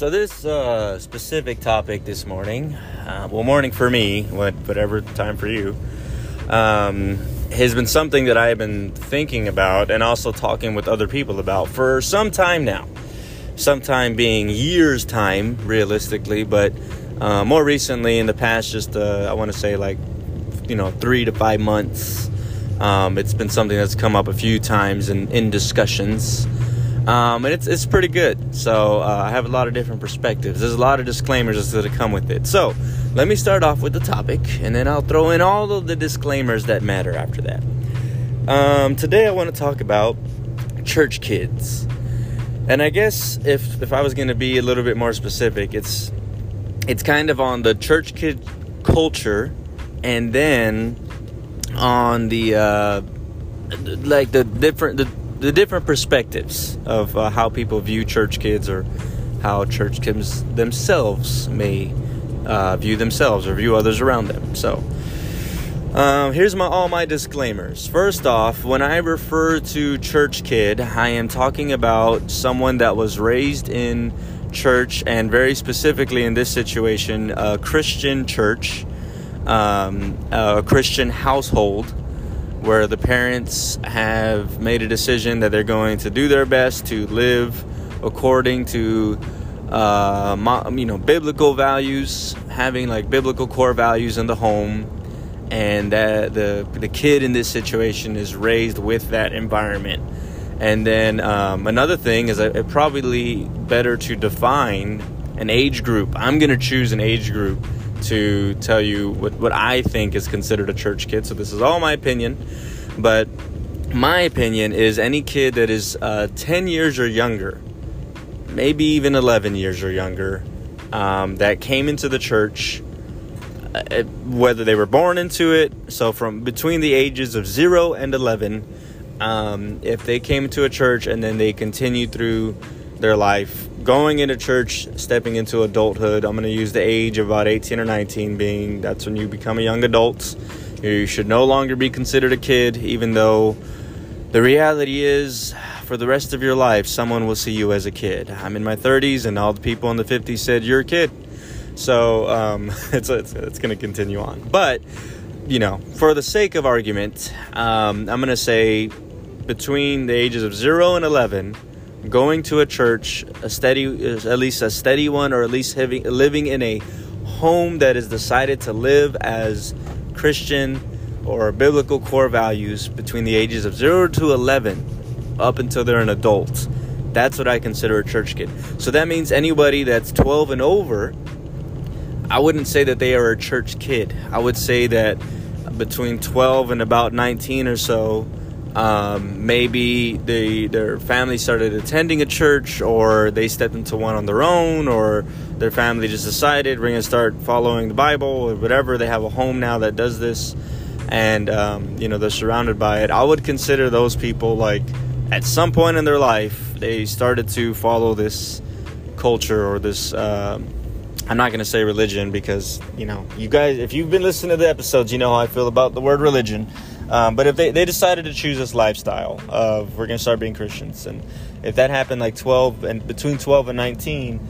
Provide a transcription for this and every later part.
So this uh, specific topic this morning, uh, well, morning for me, whatever time for you, um, has been something that I have been thinking about and also talking with other people about for some time now. Sometime being years' time, realistically, but uh, more recently, in the past, just uh, I want to say like you know three to five months. Um, it's been something that's come up a few times in, in discussions. Um, and it's, it's pretty good. So uh, I have a lot of different perspectives. There's a lot of disclaimers that come with it. So let me start off with the topic, and then I'll throw in all of the disclaimers that matter after that. Um, today I want to talk about church kids. And I guess if if I was going to be a little bit more specific, it's it's kind of on the church kid culture, and then on the uh, like the different the the different perspectives of uh, how people view church kids or how church kids themselves may uh, view themselves or view others around them. So, um, here's my all my disclaimers. First off, when I refer to church kid, I am talking about someone that was raised in church and very specifically in this situation, a Christian church, um, a Christian household where the parents have made a decision that they're going to do their best to live according to uh, you know biblical values, having like biblical core values in the home, and that the the kid in this situation is raised with that environment. And then um, another thing is it probably better to define an age group. I'm going to choose an age group to tell you what, what I think is considered a church kid. So this is all my opinion. But my opinion is any kid that is uh, 10 years or younger, maybe even 11 years or younger, um, that came into the church, uh, whether they were born into it, so from between the ages of 0 and 11, um, if they came to a church and then they continued through their life going into church, stepping into adulthood. I'm going to use the age of about 18 or 19 being that's when you become a young adult. You should no longer be considered a kid, even though the reality is for the rest of your life, someone will see you as a kid. I'm in my 30s, and all the people in the 50s said, You're a kid. So um, it's, it's, it's going to continue on. But, you know, for the sake of argument, um, I'm going to say between the ages of 0 and 11, going to a church, a steady, at least a steady one, or at least living in a home that is decided to live as Christian or biblical core values between the ages of 0 to 11 up until they're an adult. That's what I consider a church kid. So that means anybody that's 12 and over, I wouldn't say that they are a church kid. I would say that between 12 and about 19 or so, um, maybe they their family started attending a church, or they stepped into one on their own, or their family just decided we're gonna start following the Bible or whatever. They have a home now that does this, and um, you know they're surrounded by it. I would consider those people like at some point in their life they started to follow this culture or this. Uh, I'm not going to say religion because, you know, you guys, if you've been listening to the episodes, you know how I feel about the word religion. Um, but if they, they decided to choose this lifestyle of we're going to start being Christians, and if that happened like 12 and between 12 and 19,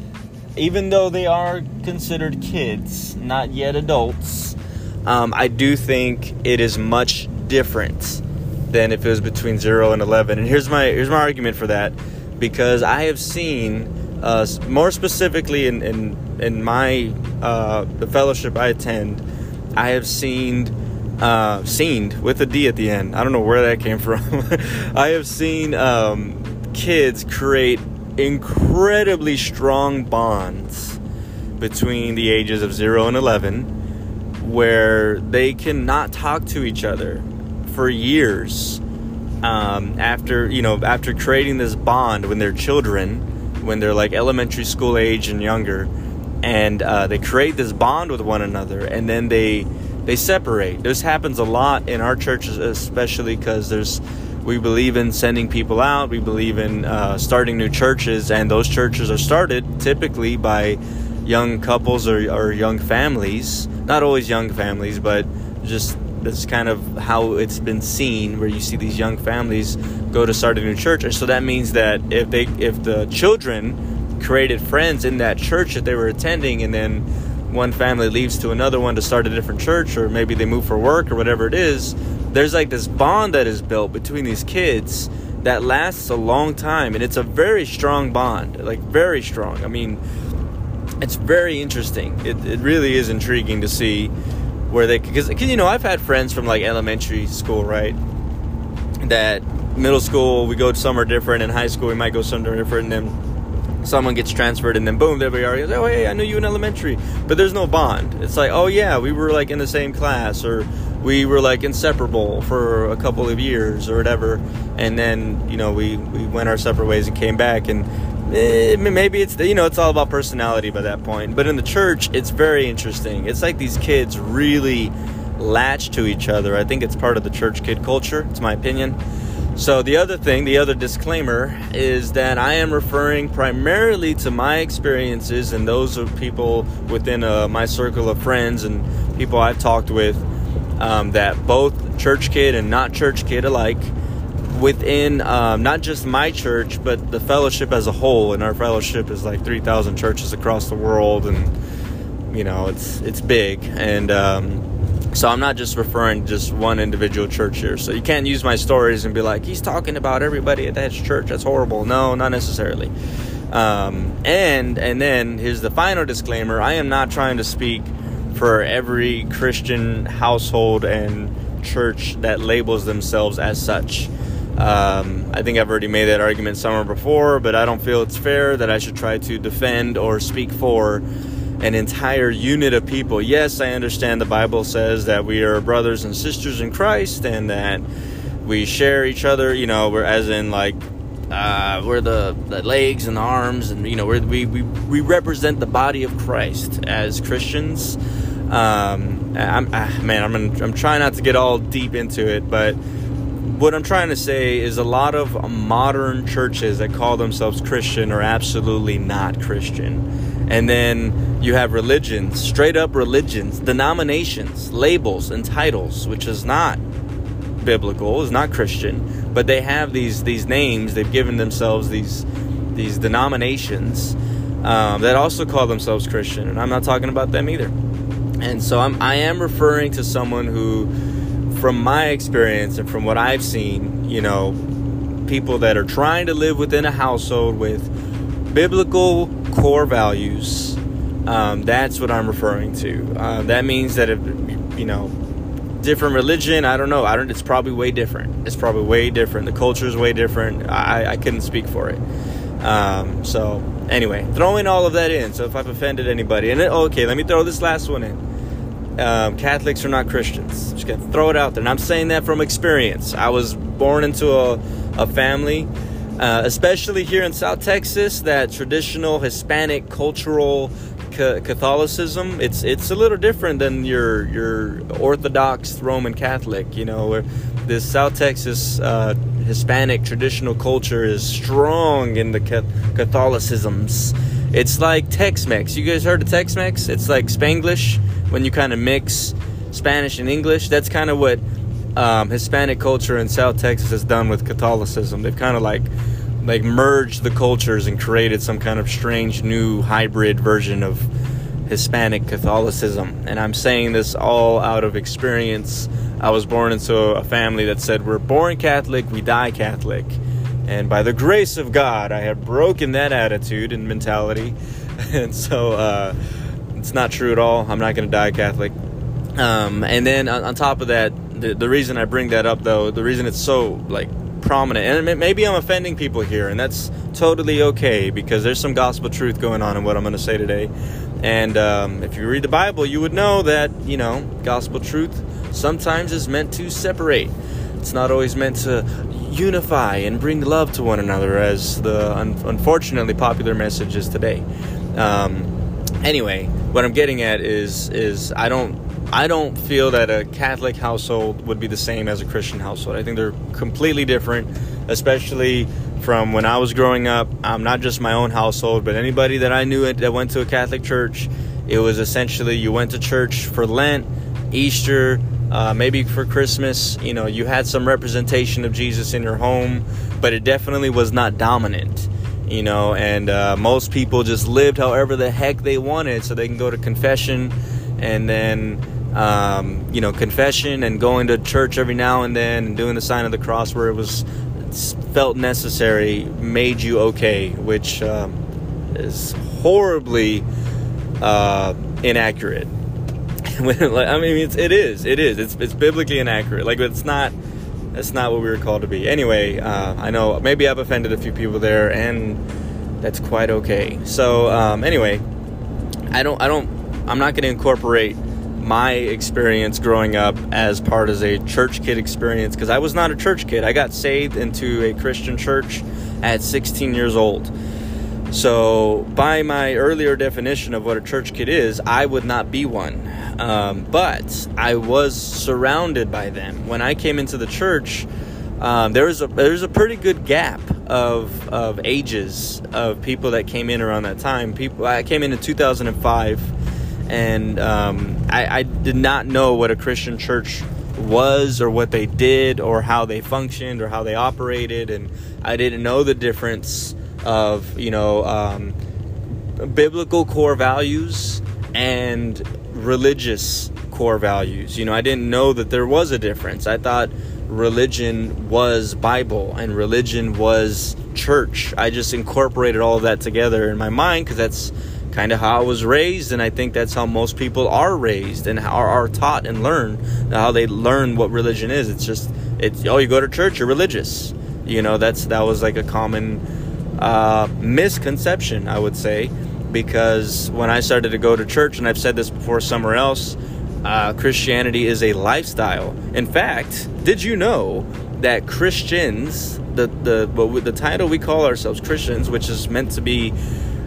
even though they are considered kids, not yet adults, um, I do think it is much different than if it was between 0 and 11. And here's my here's my argument for that because I have seen uh, more specifically in in, in my uh, the fellowship I attend, I have seen uh, seen with a D at the end. I don't know where that came from. I have seen um, kids create incredibly strong bonds between the ages of 0 and 11 where they cannot talk to each other for years um, after you know after creating this bond when they're children when they're like elementary school age and younger and uh, they create this bond with one another and then they they separate. This happens a lot in our churches, especially because there's we believe in sending people out. We believe in uh, starting new churches, and those churches are started typically by young couples or, or young families. Not always young families, but just that's kind of how it's been seen, where you see these young families go to start a new church, and so that means that if they if the children created friends in that church that they were attending, and then one family leaves to another one to start a different church, or maybe they move for work or whatever it is. There's like this bond that is built between these kids that lasts a long time, and it's a very strong bond, like very strong. I mean, it's very interesting. It, it really is intriguing to see where they because you know I've had friends from like elementary school, right? That middle school we go somewhere different, in high school we might go somewhere different, and then someone gets transferred, and then boom, there we are. Goes, oh hey, I knew you in elementary, but there's no bond. It's like oh yeah, we were like in the same class, or we were like inseparable for a couple of years or whatever, and then you know we we went our separate ways and came back and maybe it's you know it's all about personality by that point. But in the church it's very interesting. It's like these kids really latch to each other. I think it's part of the church kid culture. It's my opinion. So the other thing the other disclaimer is that i am referring primarily to my experiences and those of people within uh, my circle of friends and people i've talked with um, that both church kid and not church kid alike within um, not just my church, but the fellowship as a whole. And our fellowship is like 3,000 churches across the world, and you know it's it's big. And um, so I'm not just referring to just one individual church here. So you can't use my stories and be like, he's talking about everybody at that church. That's horrible. No, not necessarily. Um, and and then here's the final disclaimer: I am not trying to speak for every Christian household and church that labels themselves as such. Um, I think I've already made that argument somewhere before, but I don't feel it's fair that I should try to defend or speak for an entire unit of people. Yes, I understand the Bible says that we are brothers and sisters in Christ and that we share each other, you know, we're as in like uh, we're the, the legs and the arms, and you know, we we, we represent the body of Christ as Christians. Um, I'm, uh, man, I'm, I'm trying not to get all deep into it, but what I'm trying to say is a lot of modern churches that call themselves Christian are absolutely not Christian. And then you have religions, straight up religions, denominations, labels, and titles, which is not biblical, is not Christian, but they have these these names. They've given themselves these these denominations um, that also call themselves Christian, and I'm not talking about them either. And so I'm I am referring to someone who from my experience and from what I've seen, you know, people that are trying to live within a household with biblical core values, um, that's what I'm referring to. Uh, that means that if, you know, different religion, I don't know. I don't. It's probably way different. It's probably way different. The culture is way different. I, I couldn't speak for it. Um, so anyway, throwing all of that in. So if I've offended anybody, and it, okay, let me throw this last one in um, Catholics are not Christians. Just gonna throw it out there, and I'm saying that from experience. I was born into a, a family, uh, especially here in South Texas, that traditional Hispanic cultural Catholicism. It's it's a little different than your your Orthodox Roman Catholic. You know, where this South Texas uh, Hispanic traditional culture is strong in the Catholicisms. It's like Tex-Mex. You guys heard of Tex-Mex? It's like Spanglish when you kind of mix Spanish and English. That's kind of what um, Hispanic culture in South Texas has done with Catholicism. They've kind of like like merged the cultures and created some kind of strange new hybrid version of Hispanic Catholicism. And I'm saying this all out of experience. I was born into a family that said we're born Catholic, we die Catholic. And by the grace of God, I have broken that attitude and mentality. And so uh, it's not true at all. I'm not going to die Catholic. Um, and then on, on, top of that, the, the reason I bring that up, though, the reason it's so like prominent, and maybe I'm offending people here, and that's totally okay because there's some gospel truth going on in what I'm going to say today. And um, if you read the Bible, you would know that you know gospel truth sometimes is meant to separate. It's not always meant to unify and bring love to one another, as the un- unfortunately popular message is today. Um, anyway, what I'm getting at is is I don't I don't feel that a Catholic household would be the same as a Christian household. I think they're completely different, especially from when I was growing up. I'm um, not just my own household, but anybody that I knew that went to a Catholic church. It was essentially you went to church for Lent, Easter, uh, maybe for Christmas. You know, you had some representation of Jesus in your home, but it definitely was not dominant you know, and uh, most people just lived however the heck they wanted so they can go to confession and then, um, you know, confession and going to church every now and then and doing the sign of the cross where it was felt necessary made you okay, which um, is horribly uh, inaccurate. I mean, it's, it is. It is. It's, it's biblically inaccurate. Like, it's not. That's not what we were called to be. Anyway, uh, I know maybe I've offended a few people there, and that's quite okay. So, um, anyway, I don't. I don't. I'm not going to incorporate my experience growing up as part of a church kid experience because I was not a church kid. I got saved into a Christian church at 16 years old. So, by my earlier definition of what a church kid is, I would not be one. Um, but I was surrounded by them. When I came into the church, um, there was a there was a pretty good gap of of ages of people that came in around that time. People I came in in 2005, and um, I, I did not know what a Christian church was or what they did or how they functioned or how they operated, and I didn't know the difference of you know um, biblical core values and religious core values. You know, I didn't know that there was a difference. I thought religion was Bible and religion was church. I just incorporated all of that together in my mind because that's kind of how I was raised, and I think that's how most people are raised and are, are taught and learn how they learn what religion is. It's just it's oh, you go to church, you're religious. You know, that's that was like a common uh, misconception, I would say, because when I started to go to church, and I've said this before somewhere else, uh, Christianity is a lifestyle. In fact, did you know that Christians, the the the title we call ourselves Christians, which is meant to be,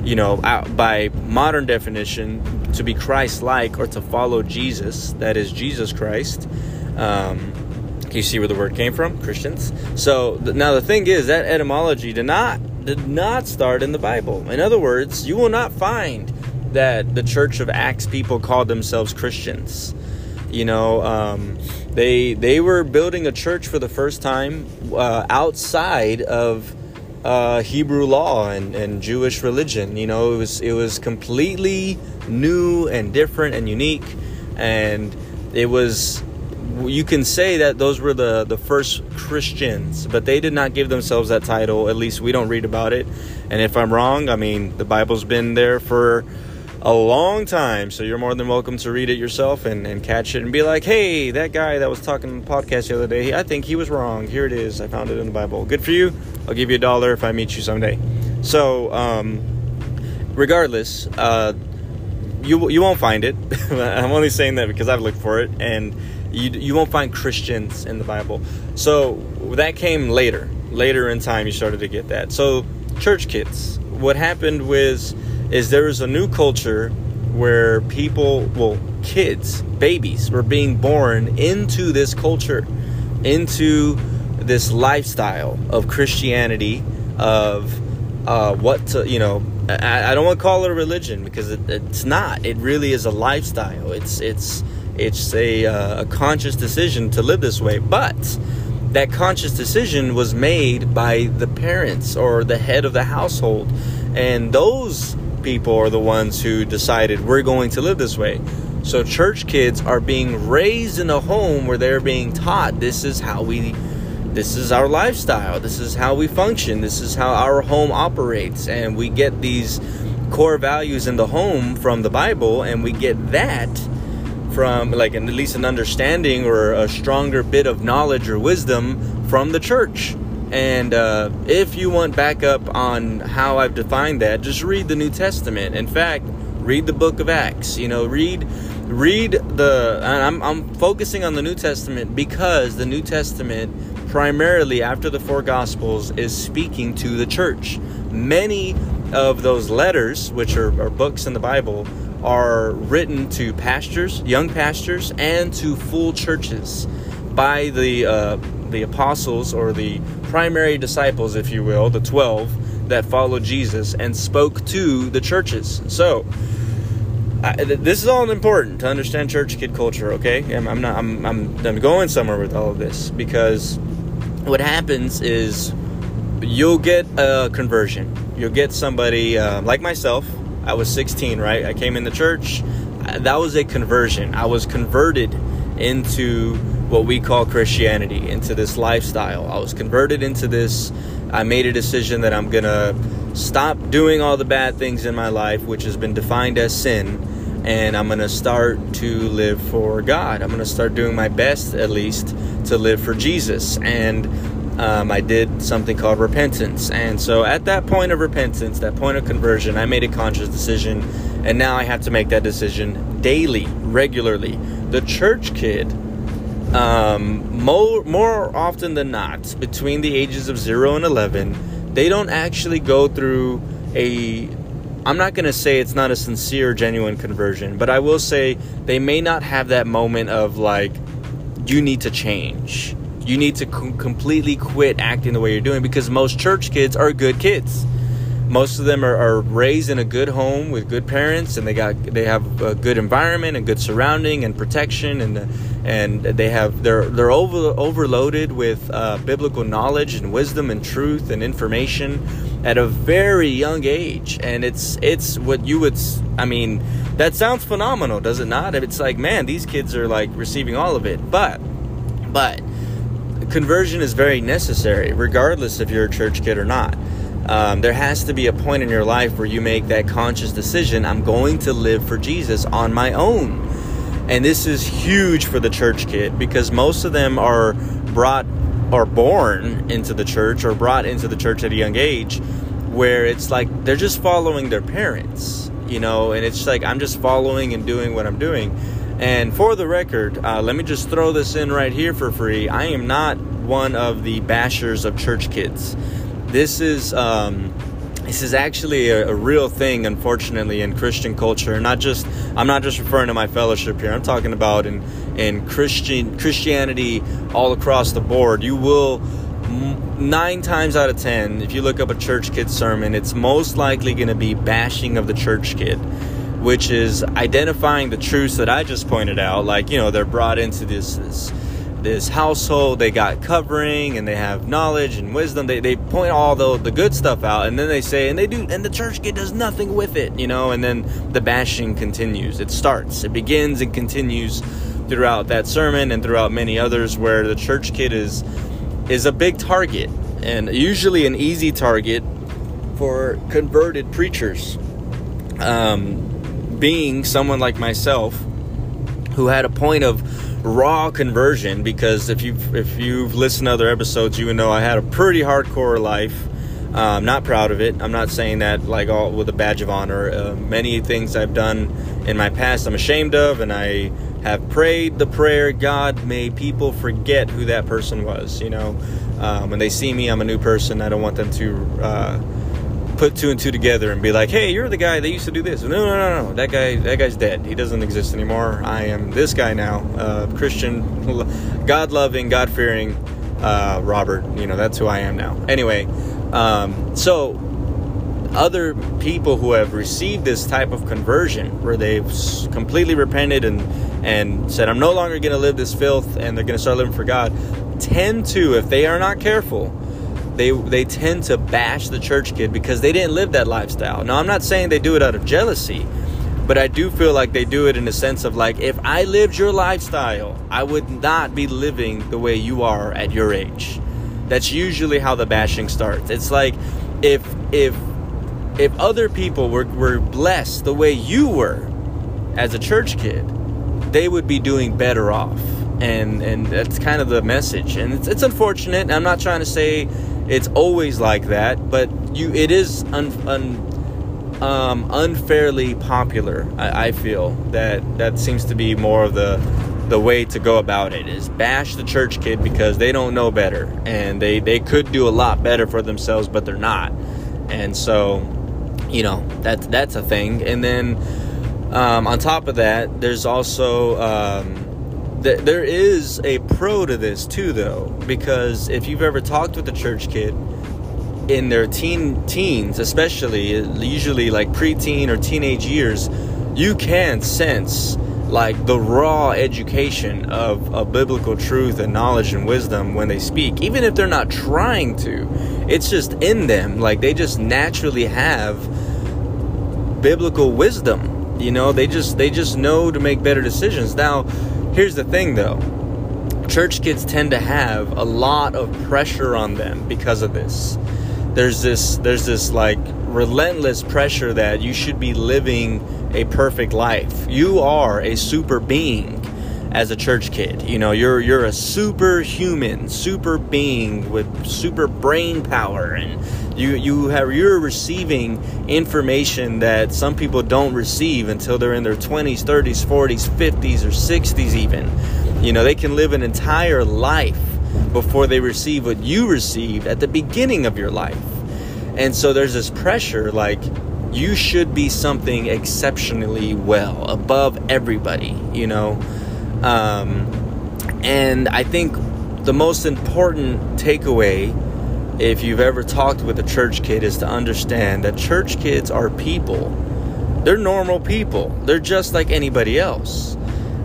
you know, by modern definition, to be Christ-like or to follow Jesus, that is Jesus Christ. Um, you see where the word came from? Christians. So now the thing is that etymology did not did not start in the Bible. In other words, you will not find that the Church of Acts people called themselves Christians. You know, um, they they were building a church for the first time uh, outside of uh, Hebrew law and, and Jewish religion. You know, it was it was completely new and different and unique, and it was you can say that those were the, the first Christians, but they did not give themselves that title. At least we don't read about it. And if I'm wrong, I mean, the Bible's been there for a long time, so you're more than welcome to read it yourself and, and catch it and be like, hey, that guy that was talking on the podcast the other day, I think he was wrong. Here it is. I found it in the Bible. Good for you. I'll give you a dollar if I meet you someday. So, um, regardless, uh, you you won't find it. I'm only saying that because I've looked for it and you, you won't find Christians in the Bible. So that came later. Later in time, you started to get that. So, church kids, what happened was, is there was a new culture where people, well, kids, babies, were being born into this culture, into this lifestyle of Christianity, of uh, what to, you know, I, I, don't want to call it a religion because it, it's not. It really is a lifestyle. It's it's it's a, uh, a conscious decision to live this way. But that conscious decision was made by the parents or the head of the household. And those people are the ones who decided we're going to live this way. So church kids are being raised in a home where they're being taught this is how we this is our lifestyle. This is how we function. This is how our home operates and we get these core values in the home from the Bible and we get that from like at least an understanding or a stronger bit of knowledge or wisdom from the church. And uh, if you want backup on how I've defined that, just read the New Testament. In fact, read the Book of Acts. You know, read read the. I'm I'm focusing on the New Testament because the New Testament primarily after the four Gospels is speaking to the church. Many of those letters, which are, are books in the Bible, are written to pastors, young pastors, and to full churches by the uh, the apostles or the primary disciples, if you will, the twelve that followed Jesus and spoke to the churches. So. I, this is all important to understand church kid culture. Okay, I'm, I'm not. I'm, I'm. I'm going somewhere with all of this because what happens is you'll get a conversion you'll get somebody uh, like myself. I was 16, right? I came in the church. That was a conversion. I was converted into what we call Christianity, into this lifestyle. I was converted into this. I made a decision that I'm going to stop doing all the bad things in my life, which has been defined as sin, and I'm going to start to live for God. I'm going to start doing my best, at least, to live for Jesus. And um, I did something called repentance. And so at that point of repentance, that point of conversion, I made a conscious decision. And now I have to make that decision daily, regularly. The church kid, um, more, more often than not, between the ages of 0 and 11, they don't actually go through a I'm not going to say it's not a sincere, genuine conversion, but I will say they may not have that moment of like, you need to change you need to com- completely quit acting the way you're doing because most church kids are good kids. Most of them are, are, raised in a good home with good parents and they got they have a good environment and good surrounding and protection and and they have they're they're over, overloaded with uh, biblical knowledge and wisdom and truth and information at a very young age. And it's it's what you would I mean that sounds phenomenal does it not? It's like man these kids are like receiving all of it. But but conversion is very necessary, regardless if you're a church kid or not. Um, there has to be a point in your life where you make that conscious decision I'm going to live for Jesus on my own. And this is huge for the church kid because most of them are brought or born into the church or brought into the church at a young age where it's like they're just following their parents, you know, and it's like I'm just following and doing what I'm doing. And for the record, uh, let me just throw this in right here for free. I am not one of the bashers of church kids. This is um, this is actually a, a, real thing, unfortunately, in Christian culture. Not just I'm not just referring to my fellowship here. I'm talking about in in Christian Christianity all across the board. You will nine times out of ten, if you look up a church kid sermon, it's most likely going to be bashing of the church kid which is identifying the truths that I just pointed out. Like, you know, they're brought into this, this this household. They got covering and they have knowledge and wisdom. They, they point all the, the good stuff out and then they say and they do and the church kid does nothing with it you know and then the bashing continues. It starts. It begins and continues throughout that sermon and throughout many others where the church kid is is a big target and usually an easy target for converted preachers. Um, being someone like myself who had a point of raw conversion because if you've if you've listened to other episodes you would know I had a pretty hardcore life. Uh, I'm not proud of it. I'm not saying that like all with a badge of honor. Uh, many things I've done in my past I'm ashamed of and I have prayed the prayer God may people forget who that person was you know? Um, when they see me I'm a new person. I don't want them to uh, put two and two together and be like, "Hey, you're the guy that used to do this." No, no, no, no. That guy, that guy's dead. He doesn't exist anymore. I am this guy now, uh, Christian, God-loving, God-fearing uh, Robert. You know, that's who I am now. Anyway, um, so other people who have received this type of conversion, where they've completely repented and and said, "I'm no longer going to live this filth," and they're going to start living for God, tend to, if they are not careful they they tend to bash the church kid because they didn't live that lifestyle. Now I'm not saying they do it out of jealousy, but I do feel like they do it in the sense of like if I lived your lifestyle, I would not be living the way you are at your age. That's usually how the bashing starts. It's like if if if other people were, were blessed the way you were as a church kid, they would be doing better off. And and that's kind of the message. And it's, it's unfortunate. I'm not trying to say it's always like that, but you it is un, un, um, unfairly popular. I, I, feel that that seems to be more of the the way to go about it is bash the church kid because they don't know better and they they could do a lot better for themselves, but they're not. And so, you know, that's that's a thing. And then um, on top of that, there's also um, there is a pro to this too, though, because if you've ever talked with a church kid in their teen teens, especially usually like preteen or teenage years, you can sense like the raw education of, of biblical truth and knowledge and wisdom when they speak, even if they're not trying to. it's just in them. Like they just naturally have biblical wisdom. You know, they just they just know to make better decisions. Now, here's the thing though. Church kids tend to have a lot of pressure on them because of this. There's this there's this like relentless pressure that you should be living a perfect life. You are a super being as a church kid. You know, you're you're a superhuman, super being with super brain power and you you have you're receiving information that some people don't receive until they're in their 20s, 30s, 40s, 50s or 60s even. You know, they can live an entire life before they receive what you received at the beginning of your life. And so there's this pressure like you should be something exceptionally well above everybody, you know. Um, and I think the most important takeaway, if you've ever talked with a church kid, is to understand that church kids are people. They're normal people. They're just like anybody else.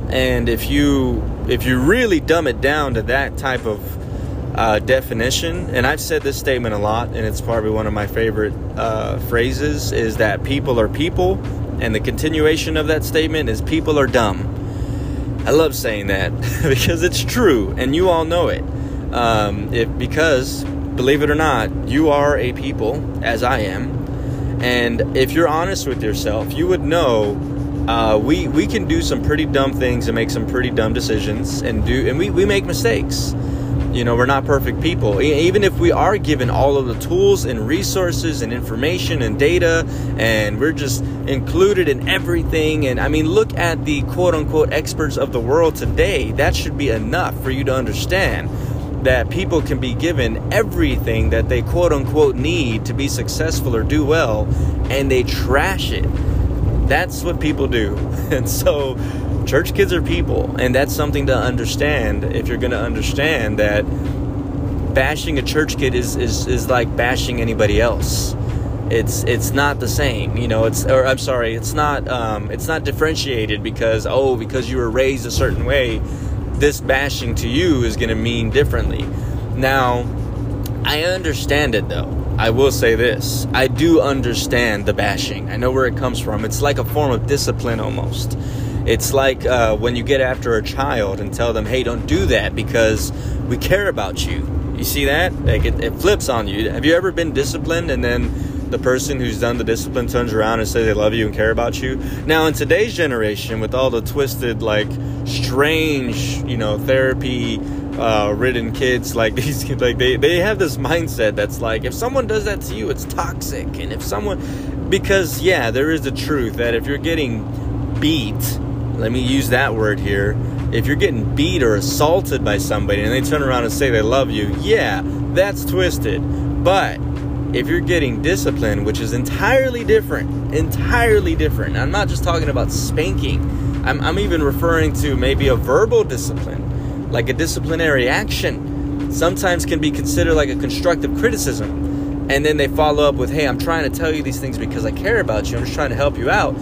And if you if you really dumb it down to that type of uh, definition, and I've said this statement a lot, and it's probably one of my favorite uh, phrases, is that people are people, and the continuation of that statement is people are dumb. I love saying that because it's true, and you all know it. Um, if because believe it or not, you are a people, as I am, and if you're honest with yourself, you would know uh, we we can do some pretty dumb things and make some pretty dumb decisions, and do and we we make mistakes. You know, we're not perfect people. Even if we are given all of the tools and resources and information and data, and we're just included in everything. And I mean, look at the quote unquote experts of the world today. That should be enough for you to understand that people can be given everything that they quote unquote need to be successful or do well, and they trash it. That's what people do. And so, church kids are people, and that's something to understand if you're going to understand that bashing a church kid is, is, is like bashing anybody else. It's it's not the same, you know. It's or I'm sorry, it's not um, it's not differentiated because oh because you were raised a certain way, this bashing to you is going to mean differently. Now, I understand it though. I will say this I do understand the bashing. I know where it comes from. It's like a form of discipline almost. It's like uh, when you get after a child and tell them, hey, don't do that because we care about you. You see that? Like it, it flips on you. Have you ever been disciplined and then the person who's done the discipline turns around and says they love you and care about you. Now, in today's generation, with all the twisted, like strange, you know, therapy uh, ridden kids like these kids like they, they have this mindset that's like if someone does that to you it's toxic and if someone because yeah there is the truth that if you're getting beat let me use that word here if you're getting beat or assaulted by somebody and they turn around and say they love you yeah that's twisted but if you're getting discipline which is entirely different entirely different i'm not just talking about spanking i'm, I'm even referring to maybe a verbal discipline like a disciplinary action, sometimes can be considered like a constructive criticism. And then they follow up with, hey, I'm trying to tell you these things because I care about you. I'm just trying to help you out.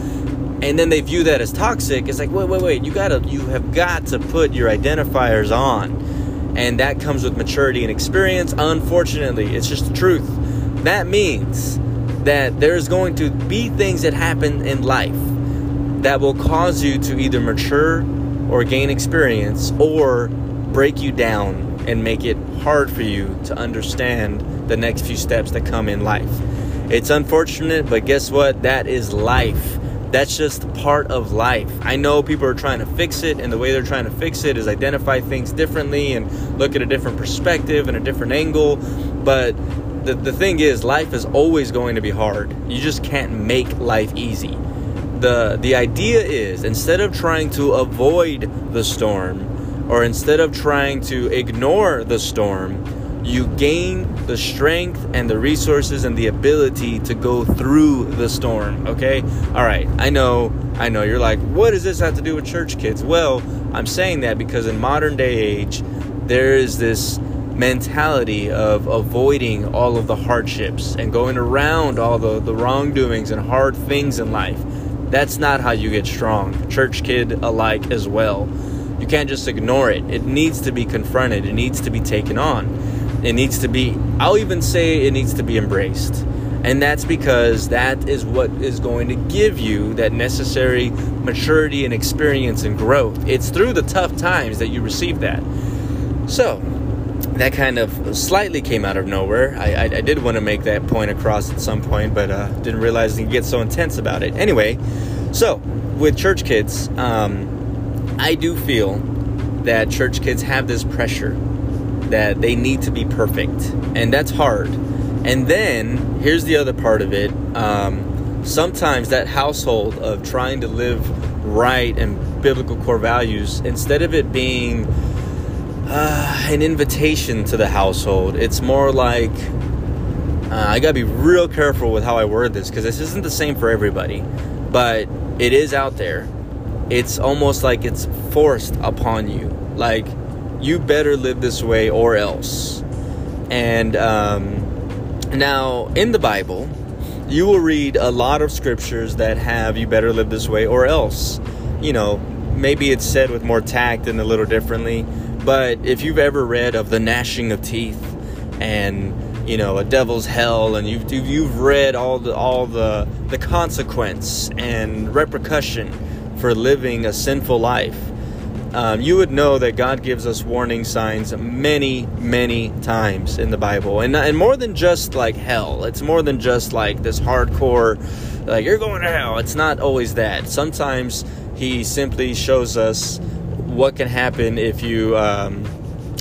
And then they view that as toxic. It's like, wait, wait, wait, you gotta you have got to put your identifiers on. And that comes with maturity and experience. Unfortunately, it's just the truth. That means that there's going to be things that happen in life that will cause you to either mature or gain experience or break you down and make it hard for you to understand the next few steps that come in life. It's unfortunate, but guess what? That is life. That's just part of life. I know people are trying to fix it, and the way they're trying to fix it is identify things differently and look at a different perspective and a different angle. But the, the thing is, life is always going to be hard. You just can't make life easy the the idea is instead of trying to avoid the storm or instead of trying to ignore the storm you gain the strength and the resources and the ability to go through the storm okay all right i know i know you're like what does this have to do with church kids well i'm saying that because in modern day age there is this mentality of avoiding all of the hardships and going around all the, the wrongdoings and hard things in life that's not how you get strong. Church kid alike as well. You can't just ignore it. It needs to be confronted. It needs to be taken on. It needs to be, I'll even say it needs to be embraced. And that's because that is what is going to give you that necessary maturity and experience and growth. It's through the tough times that you receive that. So, that kind of slightly came out of nowhere. I, I, I did want to make that point across at some point, but uh, didn't realize you get so intense about it. Anyway, so with church kids, um, I do feel that church kids have this pressure that they need to be perfect, and that's hard. And then here's the other part of it. Um, sometimes that household of trying to live right and biblical core values, instead of it being uh, an invitation to the household, it's more like uh, I gotta be real careful with how I word this because this isn't the same for everybody, but it is out there. It's almost like it's forced upon you. Like, you better live this way or else. And um, now, in the Bible, you will read a lot of scriptures that have you better live this way or else. You know, maybe it's said with more tact and a little differently, but if you've ever read of the gnashing of teeth and you know a devil's hell and you've you've read all the all the the consequence and repercussion for living a sinful life um, you would know that God gives us warning signs many, many times in the Bible, and and more than just like hell. It's more than just like this hardcore, like you're going to hell. It's not always that. Sometimes He simply shows us what can happen if you. Um,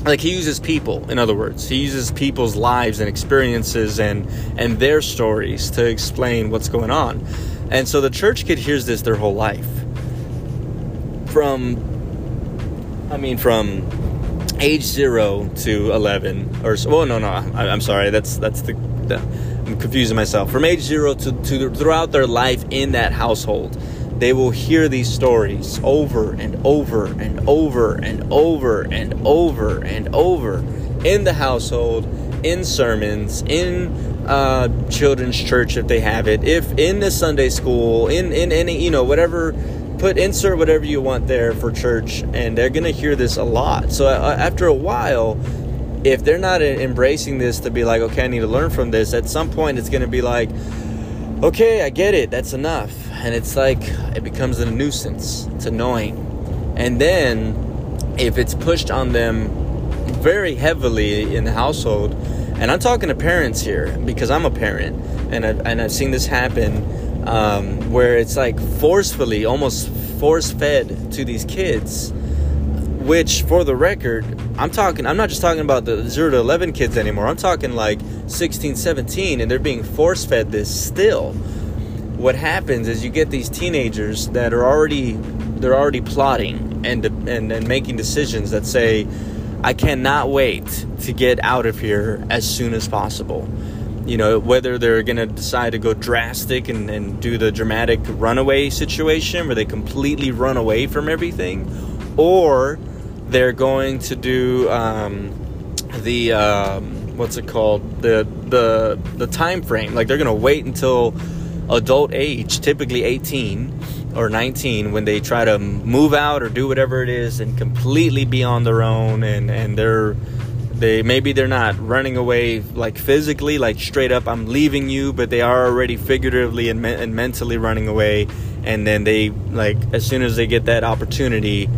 like he uses people in other words he uses people's lives and experiences and and their stories to explain what's going on and so the church kid hears this their whole life from I mean, from age zero to eleven, or well, no, no, I, am sorry. That's that's the, the, I'm confusing myself. From age zero to, to throughout their life in that household, they will hear these stories over and over and over and over and over and over in the household, in sermons, in uh, children's church if they have it, if in the Sunday school, in in any you know whatever put insert whatever you want there for church and they're going to hear this a lot. So uh, after a while if they're not embracing this to be like okay i need to learn from this at some point it's going to be like okay i get it that's enough. And it's like it becomes a nuisance. It's annoying. And then if it's pushed on them very heavily in the household and i'm talking to parents here because i'm a parent and I've, and I've seen this happen um, where it's like forcefully, almost force fed to these kids. Which, for the record, I'm talking, I'm not just talking about the 0 to 11 kids anymore. I'm talking like 16, 17, and they're being force fed this still. What happens is you get these teenagers that are already, they're already plotting and, and, and making decisions that say, I cannot wait to get out of here as soon as possible you know, whether they're going to decide to go drastic and, and do the dramatic runaway situation where they completely run away from everything, or they're going to do um, the um, what's it called the the the time frame. Like they're going to wait until adult age, typically 18 or 19, when they try to move out or do whatever it is and completely be on their own and and they're they maybe they're not running away like physically like straight up i'm leaving you but they are already figuratively and, me- and mentally running away and then they like as soon as they get that opportunity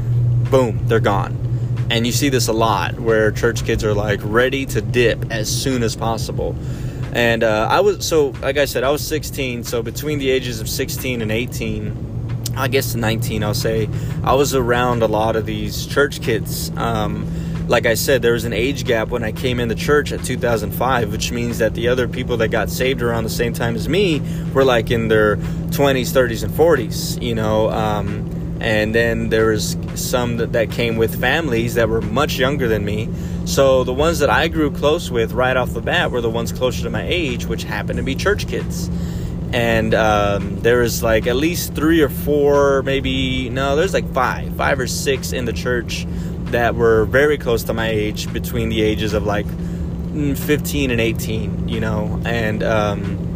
boom they're gone. And you see this a lot where church kids are like ready to dip as soon as possible. And uh, i was so like i said i was 16 so between the ages of 16 and 18 i guess 19 i'll say i was around a lot of these church kids. Um, like I said, there was an age gap when I came in the church at 2005, which means that the other people that got saved around the same time as me were like in their 20s, 30s, and 40s, you know. Um, and then there was some that, that came with families that were much younger than me. So the ones that I grew close with right off the bat were the ones closer to my age, which happened to be church kids. And um, there was like at least three or four, maybe, no, there's like five, five or six in the church that were very close to my age, between the ages of like mm, 15 and 18, you know, and um,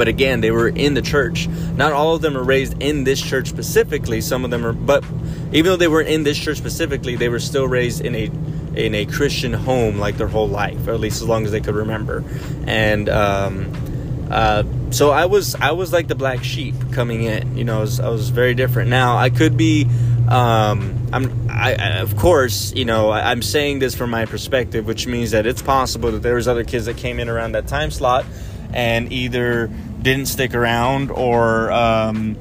but again, they were in the church. Not all of them are raised in this church specifically. Some of them are, but even though they weren't in this church specifically, they were still raised in a in a Christian home like their whole life, or at least as long as they could remember. And um, uh, so I was I was like the black sheep coming in. You know, I was, I was very different. Now I could be. Um, I'm I, I, of course you know I, am saying this from my perspective, which means that it's possible that there was other kids that came in around that time slot and either didn't stick around or um,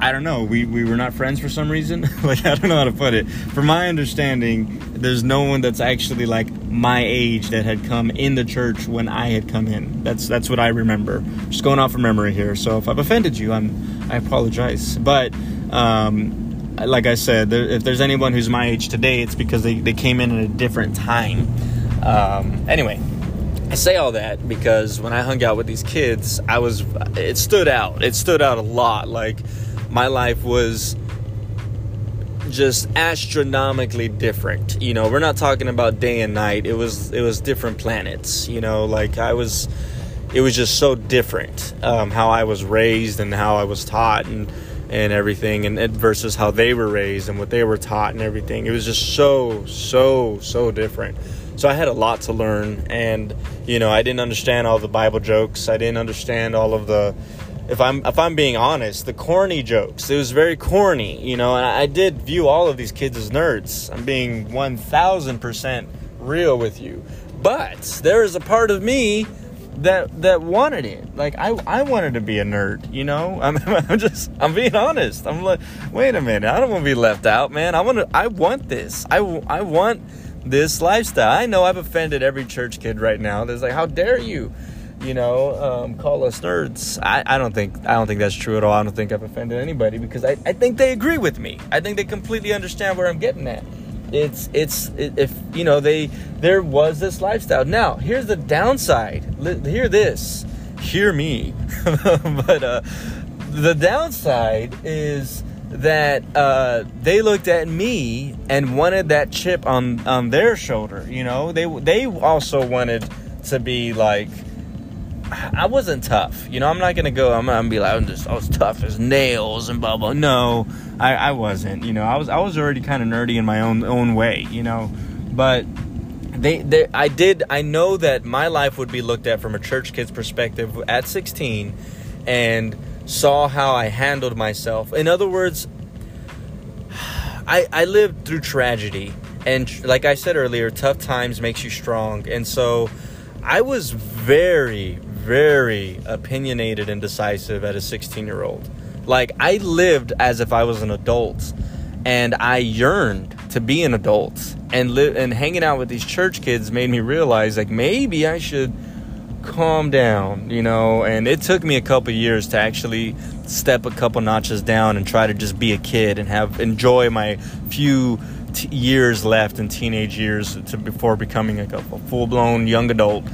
I don't know. We, we were not friends for some reason. like I don't know how to put it. From my understanding, there's no one that's actually like my age that had come in the church when I had come in. That's that's what I remember. Just going off of memory here. So if I've offended you, I'm I apologize. But um, like I said, there, if there's anyone who's my age today, it's because they, they came in at a different time. Um, anyway, I say all that because when I hung out with these kids, I was it stood out. It stood out a lot. Like my life was just astronomically different. You know, we're not talking about day and night. It was it was different planets. You know, like I was, it was just so different um, how I was raised and how I was taught and and everything, and, and versus how they were raised and what they were taught and everything. It was just so so so different. So I had a lot to learn, and you know, I didn't understand all the Bible jokes. I didn't understand all of the if I'm if I'm being honest, the corny jokes. It was very corny, you know, and I, did view all of these kids as nerds. I'm being one thousand percent real with you. But there is a part of me that that wanted it. Like I I wanted to be a nerd, you know? I'm, I'm just I'm being honest. I'm like, wait a minute, I don't want to be left out, man. I want to I want this. I I want this lifestyle. I know I've offended every church kid right now. There's like, how dare you? you know, um, call us nerds. I, I don't think I don't think that's true at all. I don't think I've offended anybody because I, I think they agree with me. I think they completely understand where I'm getting at. It's it's if you know they there was this lifestyle. Now here's the downside. Hear this. Hear me. but uh, the downside is that uh, they looked at me and wanted that chip on on their shoulder. You know, they they also wanted to be like I wasn't tough. You know, I'm not gonna go. I'm gonna be like, I'm just, I was tough as nails and blah blah. No, I, I wasn't. You know, I was, I was already kind of nerdy in my own own way. You know, but they, they, I did. I know that my life would be looked at from a church kid's perspective at 16, and saw how I handled myself. In other words, I, I lived through tragedy, and like I said earlier, tough times makes you strong, and so. I was very, very opinionated and decisive at a 16 year old. Like, I lived as if I was an adult, and I yearned to be an adult. And, li- and hanging out with these church kids made me realize, like, maybe I should calm down, you know. And it took me a couple years to actually step a couple notches down and try to just be a kid and have enjoy my few t- years left in teenage years to before becoming like a, a full blown young adult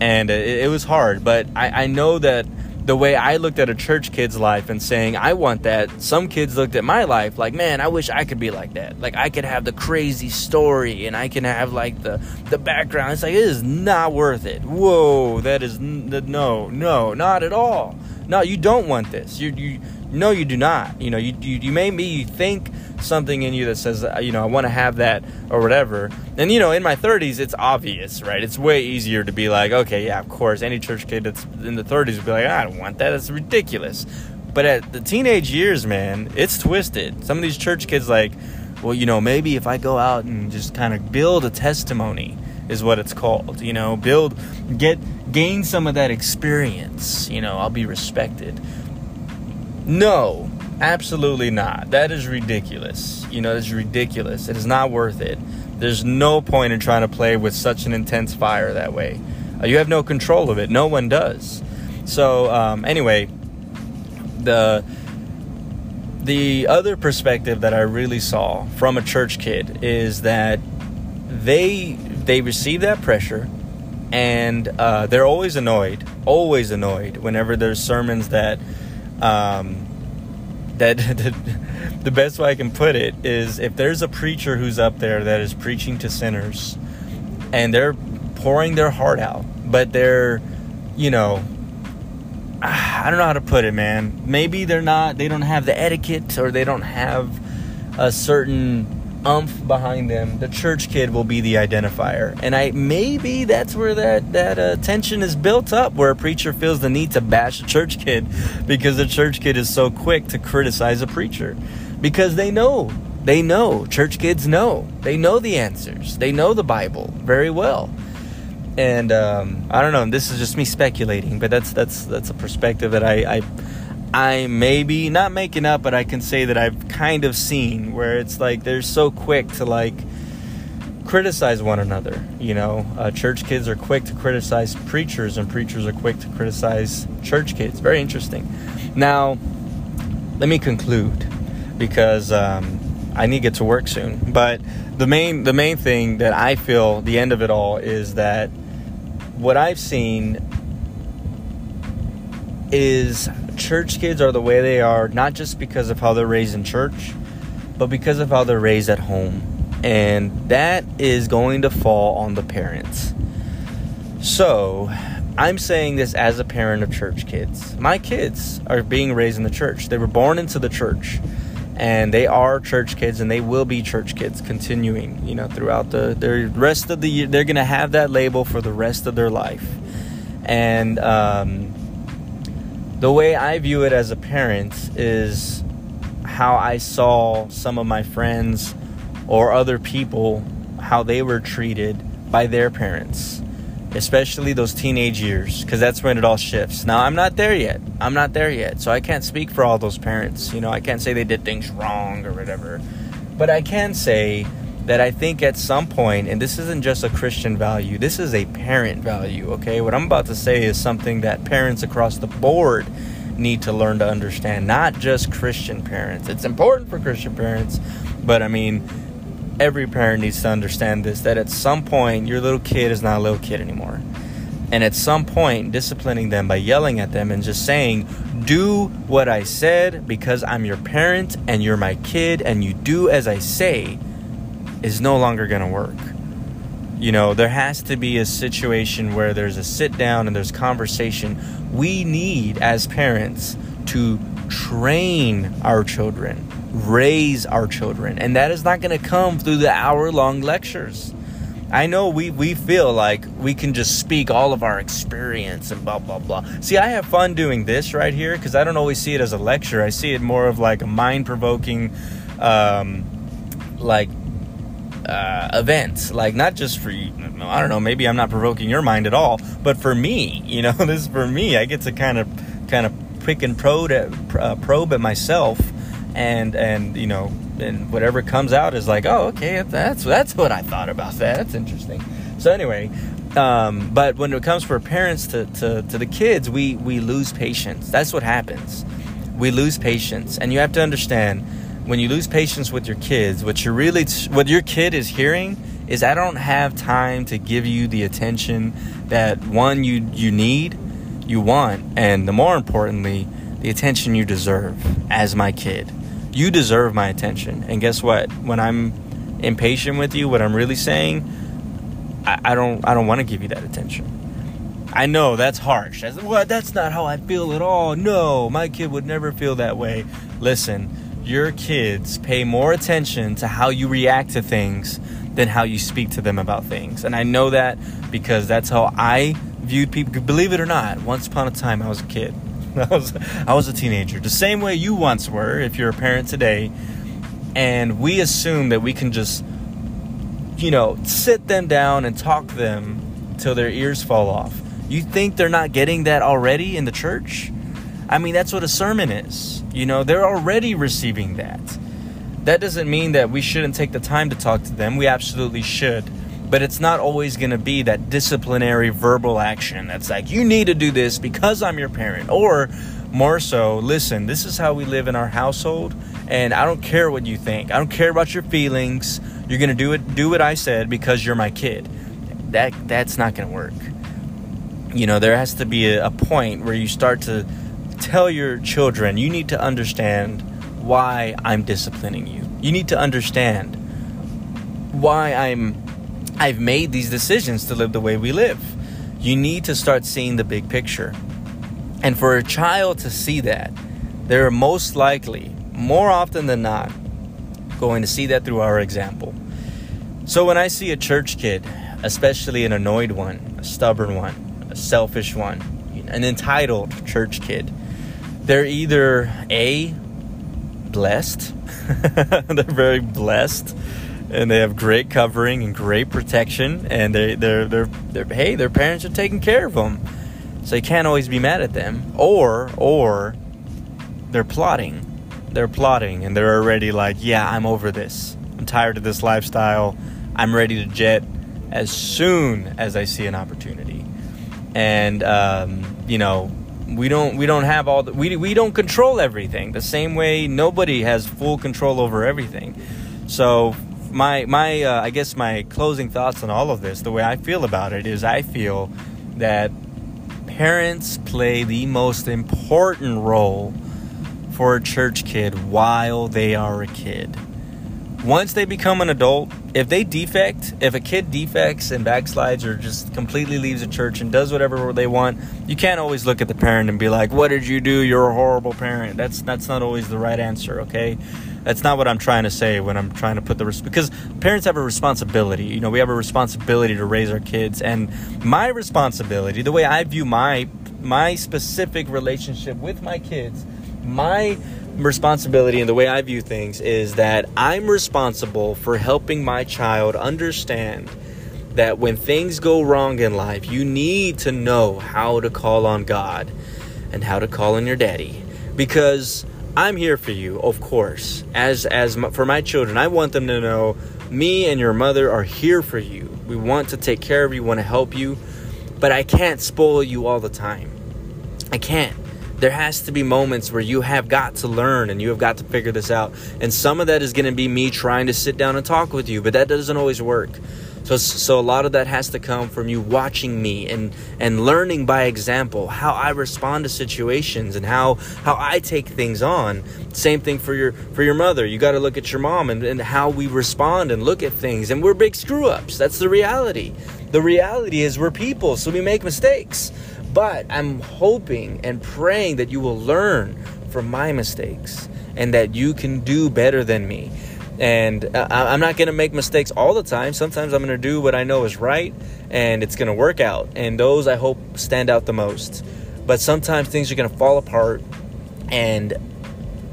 and it, it was hard. But I, I know that the way I looked at a church kid's life and saying, I want that, some kids looked at my life like, man, I wish I could be like that. Like, I could have the crazy story and I can have, like, the, the background. It's like, it is not worth it. Whoa, that is, no, no, not at all. No, you don't want this. You, you, no, you do not. You know, you, you, you may be, think something in you that says, uh, you know, I want to have that or whatever. And, you know, in my 30s, it's obvious, right? It's way easier to be like, okay, yeah, of course, any church kid that's in the 30s would be like, I don't want that. That's ridiculous. But at the teenage years, man, it's twisted. Some of these church kids, like, well, you know, maybe if I go out and just kind of build a testimony, is what it's called. You know, build, get, gain some of that experience. You know, I'll be respected. No, Absolutely not. That is ridiculous. You know, it's ridiculous. It is not worth it. There's no point in trying to play with such an intense fire that way. Uh, you have no control of it. No one does. So, um, anyway, the the other perspective that I really saw from a church kid is that they they receive that pressure and uh, they're always annoyed, always annoyed whenever there's sermons that um, that the best way I can put it is if there's a preacher who's up there that is preaching to sinners and they're pouring their heart out, but they're, you know, I don't know how to put it, man. Maybe they're not, they don't have the etiquette or they don't have a certain umph behind them, the church kid will be the identifier. And I maybe that's where that that uh, tension is built up, where a preacher feels the need to bash a church kid because the church kid is so quick to criticize a preacher. Because they know they know church kids know. They know the answers. They know the bible very well. And um, i don't know this is just me speculating but that's that's that's a perspective that i i I maybe not making up, but I can say that I've kind of seen where it's like they're so quick to like criticize one another. You know, uh, church kids are quick to criticize preachers, and preachers are quick to criticize church kids. Very interesting. Now, let me conclude because um, I need to get to work soon. But the main the main thing that I feel the end of it all is that what I've seen is church kids are the way they are, not just because of how they're raised in church, but because of how they're raised at home. And that is going to fall on the parents. So, I'm saying this as a parent of church kids. My kids are being raised in the church. They were born into the church. And they are church kids and they will be church kids continuing, you know, throughout the their rest of the year. They're going to have that label for the rest of their life. And um, the way I view it as a parent is how I saw some of my friends or other people how they were treated by their parents, especially those teenage years, because that's when it all shifts. Now, I'm not there yet. I'm not there yet, so I can't speak for all those parents. You know, I can't say they did things wrong or whatever, but I can say that I think at some point, and this isn't just a Christian value, this is a parent value, okay? What I'm about to say is something that parents across the board need to learn to understand, not just Christian parents. It's important for Christian parents, but I mean, every parent needs to understand this that at some point, your little kid is not a little kid anymore. And at some point, disciplining them by yelling at them and just saying, Do what I said because I'm your parent and you're my kid and you do as I say is no longer going to work. You know, there has to be a situation where there's a sit down and there's conversation. We need, as parents, to train our children, raise our children. And that is not going to come through the hour long lectures. I know we, we feel like we can just speak all of our experience and blah, blah, blah. See, I have fun doing this right here because I don't always see it as a lecture. I see it more of like a mind provoking, um, like uh, events like not just for you i don't know maybe i'm not provoking your mind at all but for me you know this is for me i get to kind of kind of pick and probe at, uh, probe at myself and and you know and whatever comes out is like oh okay that's that's what i thought about that that's interesting. So anyway um, but when it comes for parents to, to, to the kids we we lose patience. That's what happens. We lose patience and you have to understand when you lose patience with your kids, what you really what your kid is hearing is I don't have time to give you the attention that one you you need, you want, and the more importantly, the attention you deserve as my kid. You deserve my attention. And guess what? When I'm impatient with you, what I'm really saying, I, I don't I don't want to give you that attention. I know that's harsh. That's, well, that's not how I feel at all. No, my kid would never feel that way. Listen, your kids pay more attention to how you react to things than how you speak to them about things. And I know that because that's how I viewed people. Believe it or not, once upon a time I was a kid. I was I was a teenager. The same way you once were if you're a parent today. And we assume that we can just you know, sit them down and talk them till their ears fall off. You think they're not getting that already in the church? I mean, that's what a sermon is. You know, they're already receiving that. That doesn't mean that we shouldn't take the time to talk to them. We absolutely should. But it's not always going to be that disciplinary verbal action that's like, you need to do this because I'm your parent. Or more so, listen, this is how we live in our household, and I don't care what you think. I don't care about your feelings. You're going to do it do what I said because you're my kid. That that's not going to work. You know, there has to be a, a point where you start to tell your children you need to understand why I'm disciplining you. You need to understand why I'm I've made these decisions to live the way we live. You need to start seeing the big picture. And for a child to see that, they're most likely, more often than not, going to see that through our example. So when I see a church kid, especially an annoyed one, a stubborn one, a selfish one, an entitled church kid, they're either A, blessed, they're very blessed, and they have great covering and great protection, and they, they're, they're, they're, hey, their parents are taking care of them. So you can't always be mad at them. Or, or they're plotting. They're plotting and they're already like, yeah, I'm over this. I'm tired of this lifestyle. I'm ready to jet as soon as I see an opportunity. And, um, you know, we don't we don't have all the we, we don't control everything the same way nobody has full control over everything so my my uh, i guess my closing thoughts on all of this the way i feel about it is i feel that parents play the most important role for a church kid while they are a kid. Once they become an adult, if they defect, if a kid defects and backslides or just completely leaves a church and does whatever they want, you can't always look at the parent and be like, "What did you do? You're a horrible parent." That's that's not always the right answer, okay? That's not what I'm trying to say when I'm trying to put the res- because parents have a responsibility. You know, we have a responsibility to raise our kids and my responsibility, the way I view my my specific relationship with my kids my responsibility and the way I view things is that I'm responsible for helping my child understand that when things go wrong in life, you need to know how to call on God and how to call on your daddy because I'm here for you, of course. As as my, for my children, I want them to know me and your mother are here for you. We want to take care of you, want to help you, but I can't spoil you all the time. I can't there has to be moments where you have got to learn and you have got to figure this out. And some of that is going to be me trying to sit down and talk with you, but that doesn't always work. So, so a lot of that has to come from you watching me and and learning by example how I respond to situations and how how I take things on. Same thing for your for your mother. You got to look at your mom and, and how we respond and look at things. And we're big screw ups. That's the reality. The reality is we're people, so we make mistakes. But I'm hoping and praying that you will learn from my mistakes and that you can do better than me. And uh, I'm not going to make mistakes all the time. Sometimes I'm going to do what I know is right and it's going to work out. And those I hope stand out the most. But sometimes things are going to fall apart and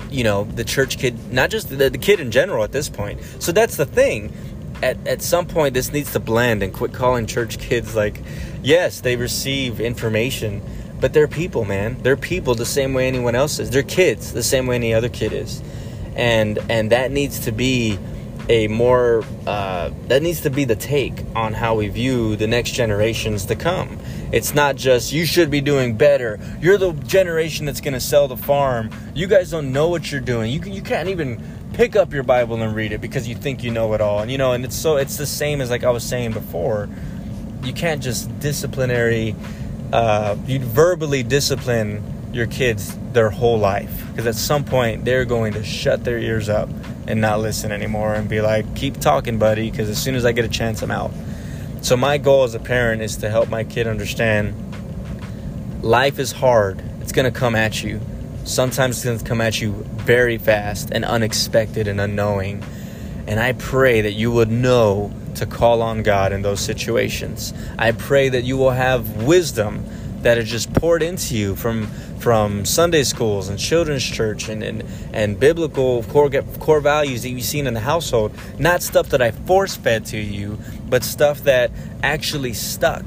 you know the church kid not just the, the kid in general at this point so that's the thing at, at some point this needs to blend and quit calling church kids like yes they receive information but they're people man. They're people the same way anyone else is. They're kids the same way any other kid is. And and that needs to be a more uh, that needs to be the take on how we view the next generations to come. It's not just you should be doing better. You're the generation that's going to sell the farm. You guys don't know what you're doing. You, you can't even pick up your Bible and read it because you think you know it all. And you know, and it's so it's the same as like I was saying before. You can't just disciplinary uh, you verbally discipline your kids their whole life because at some point they're going to shut their ears up and not listen anymore and be like, "Keep talking, buddy," because as soon as I get a chance, I'm out. So my goal as a parent is to help my kid understand life is hard. It's going to come at you sometimes it's going to come at you very fast and unexpected and unknowing. And I pray that you would know to call on God in those situations. I pray that you will have wisdom that is just poured into you from from Sunday schools and children's church and, and, and biblical core, core values that you've seen in the household. Not stuff that I force fed to you, but stuff that actually stuck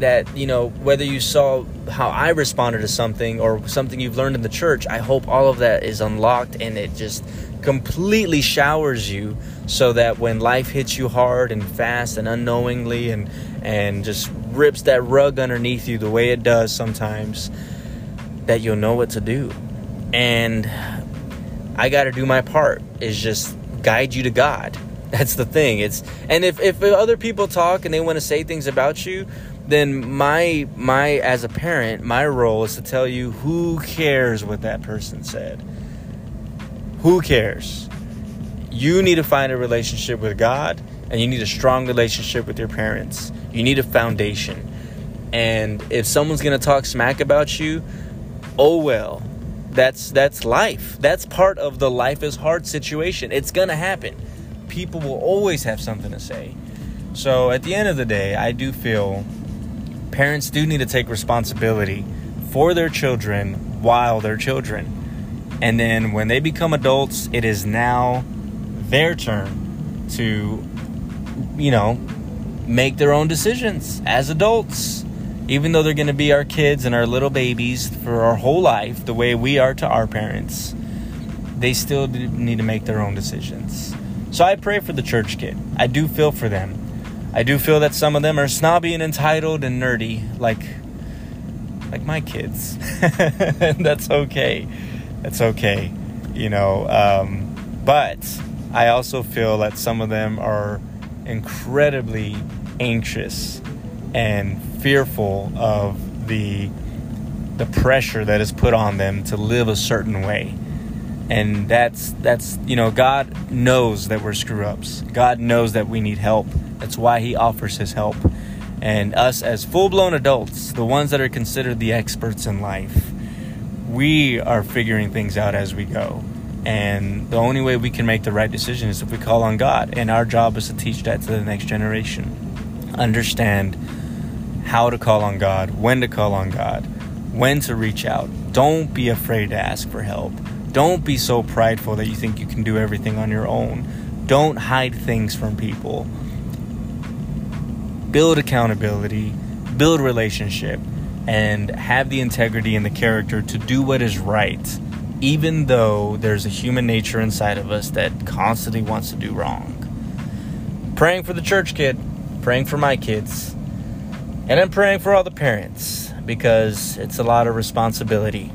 that you know whether you saw how I responded to something or something you've learned in the church, I hope all of that is unlocked and it just completely showers you so that when life hits you hard and fast and unknowingly and and just rips that rug underneath you the way it does sometimes that you'll know what to do. And I got to do my part is just guide you to God. That's the thing. It's and if if other people talk and they want to say things about you, then my my as a parent, my role is to tell you who cares what that person said. Who cares? You need to find a relationship with God and you need a strong relationship with your parents. You need a foundation. And if someone's going to talk smack about you, oh well. that's that's life. That's part of the life is hard situation. It's gonna happen. People will always have something to say. So at the end of the day, I do feel parents do need to take responsibility for their children while they're children. And then when they become adults, it is now their turn to, you know, make their own decisions as adults. Even though they're going to be our kids and our little babies for our whole life, the way we are to our parents, they still need to make their own decisions. So I pray for the church kid. I do feel for them. I do feel that some of them are snobby and entitled and nerdy, like like my kids. and that's okay. That's okay. You know, um, but I also feel that some of them are incredibly anxious and fearful of the the pressure that is put on them to live a certain way. And that's that's you know God knows that we're screw ups. God knows that we need help. That's why he offers his help. And us as full-blown adults, the ones that are considered the experts in life, we are figuring things out as we go. And the only way we can make the right decision is if we call on God. And our job is to teach that to the next generation. Understand how to call on God, when to call on God, when to reach out. Don't be afraid to ask for help. Don't be so prideful that you think you can do everything on your own. Don't hide things from people. Build accountability, build relationship, and have the integrity and the character to do what is right even though there's a human nature inside of us that constantly wants to do wrong. Praying for the church kid, praying for my kids, and I'm praying for all the parents because it's a lot of responsibility.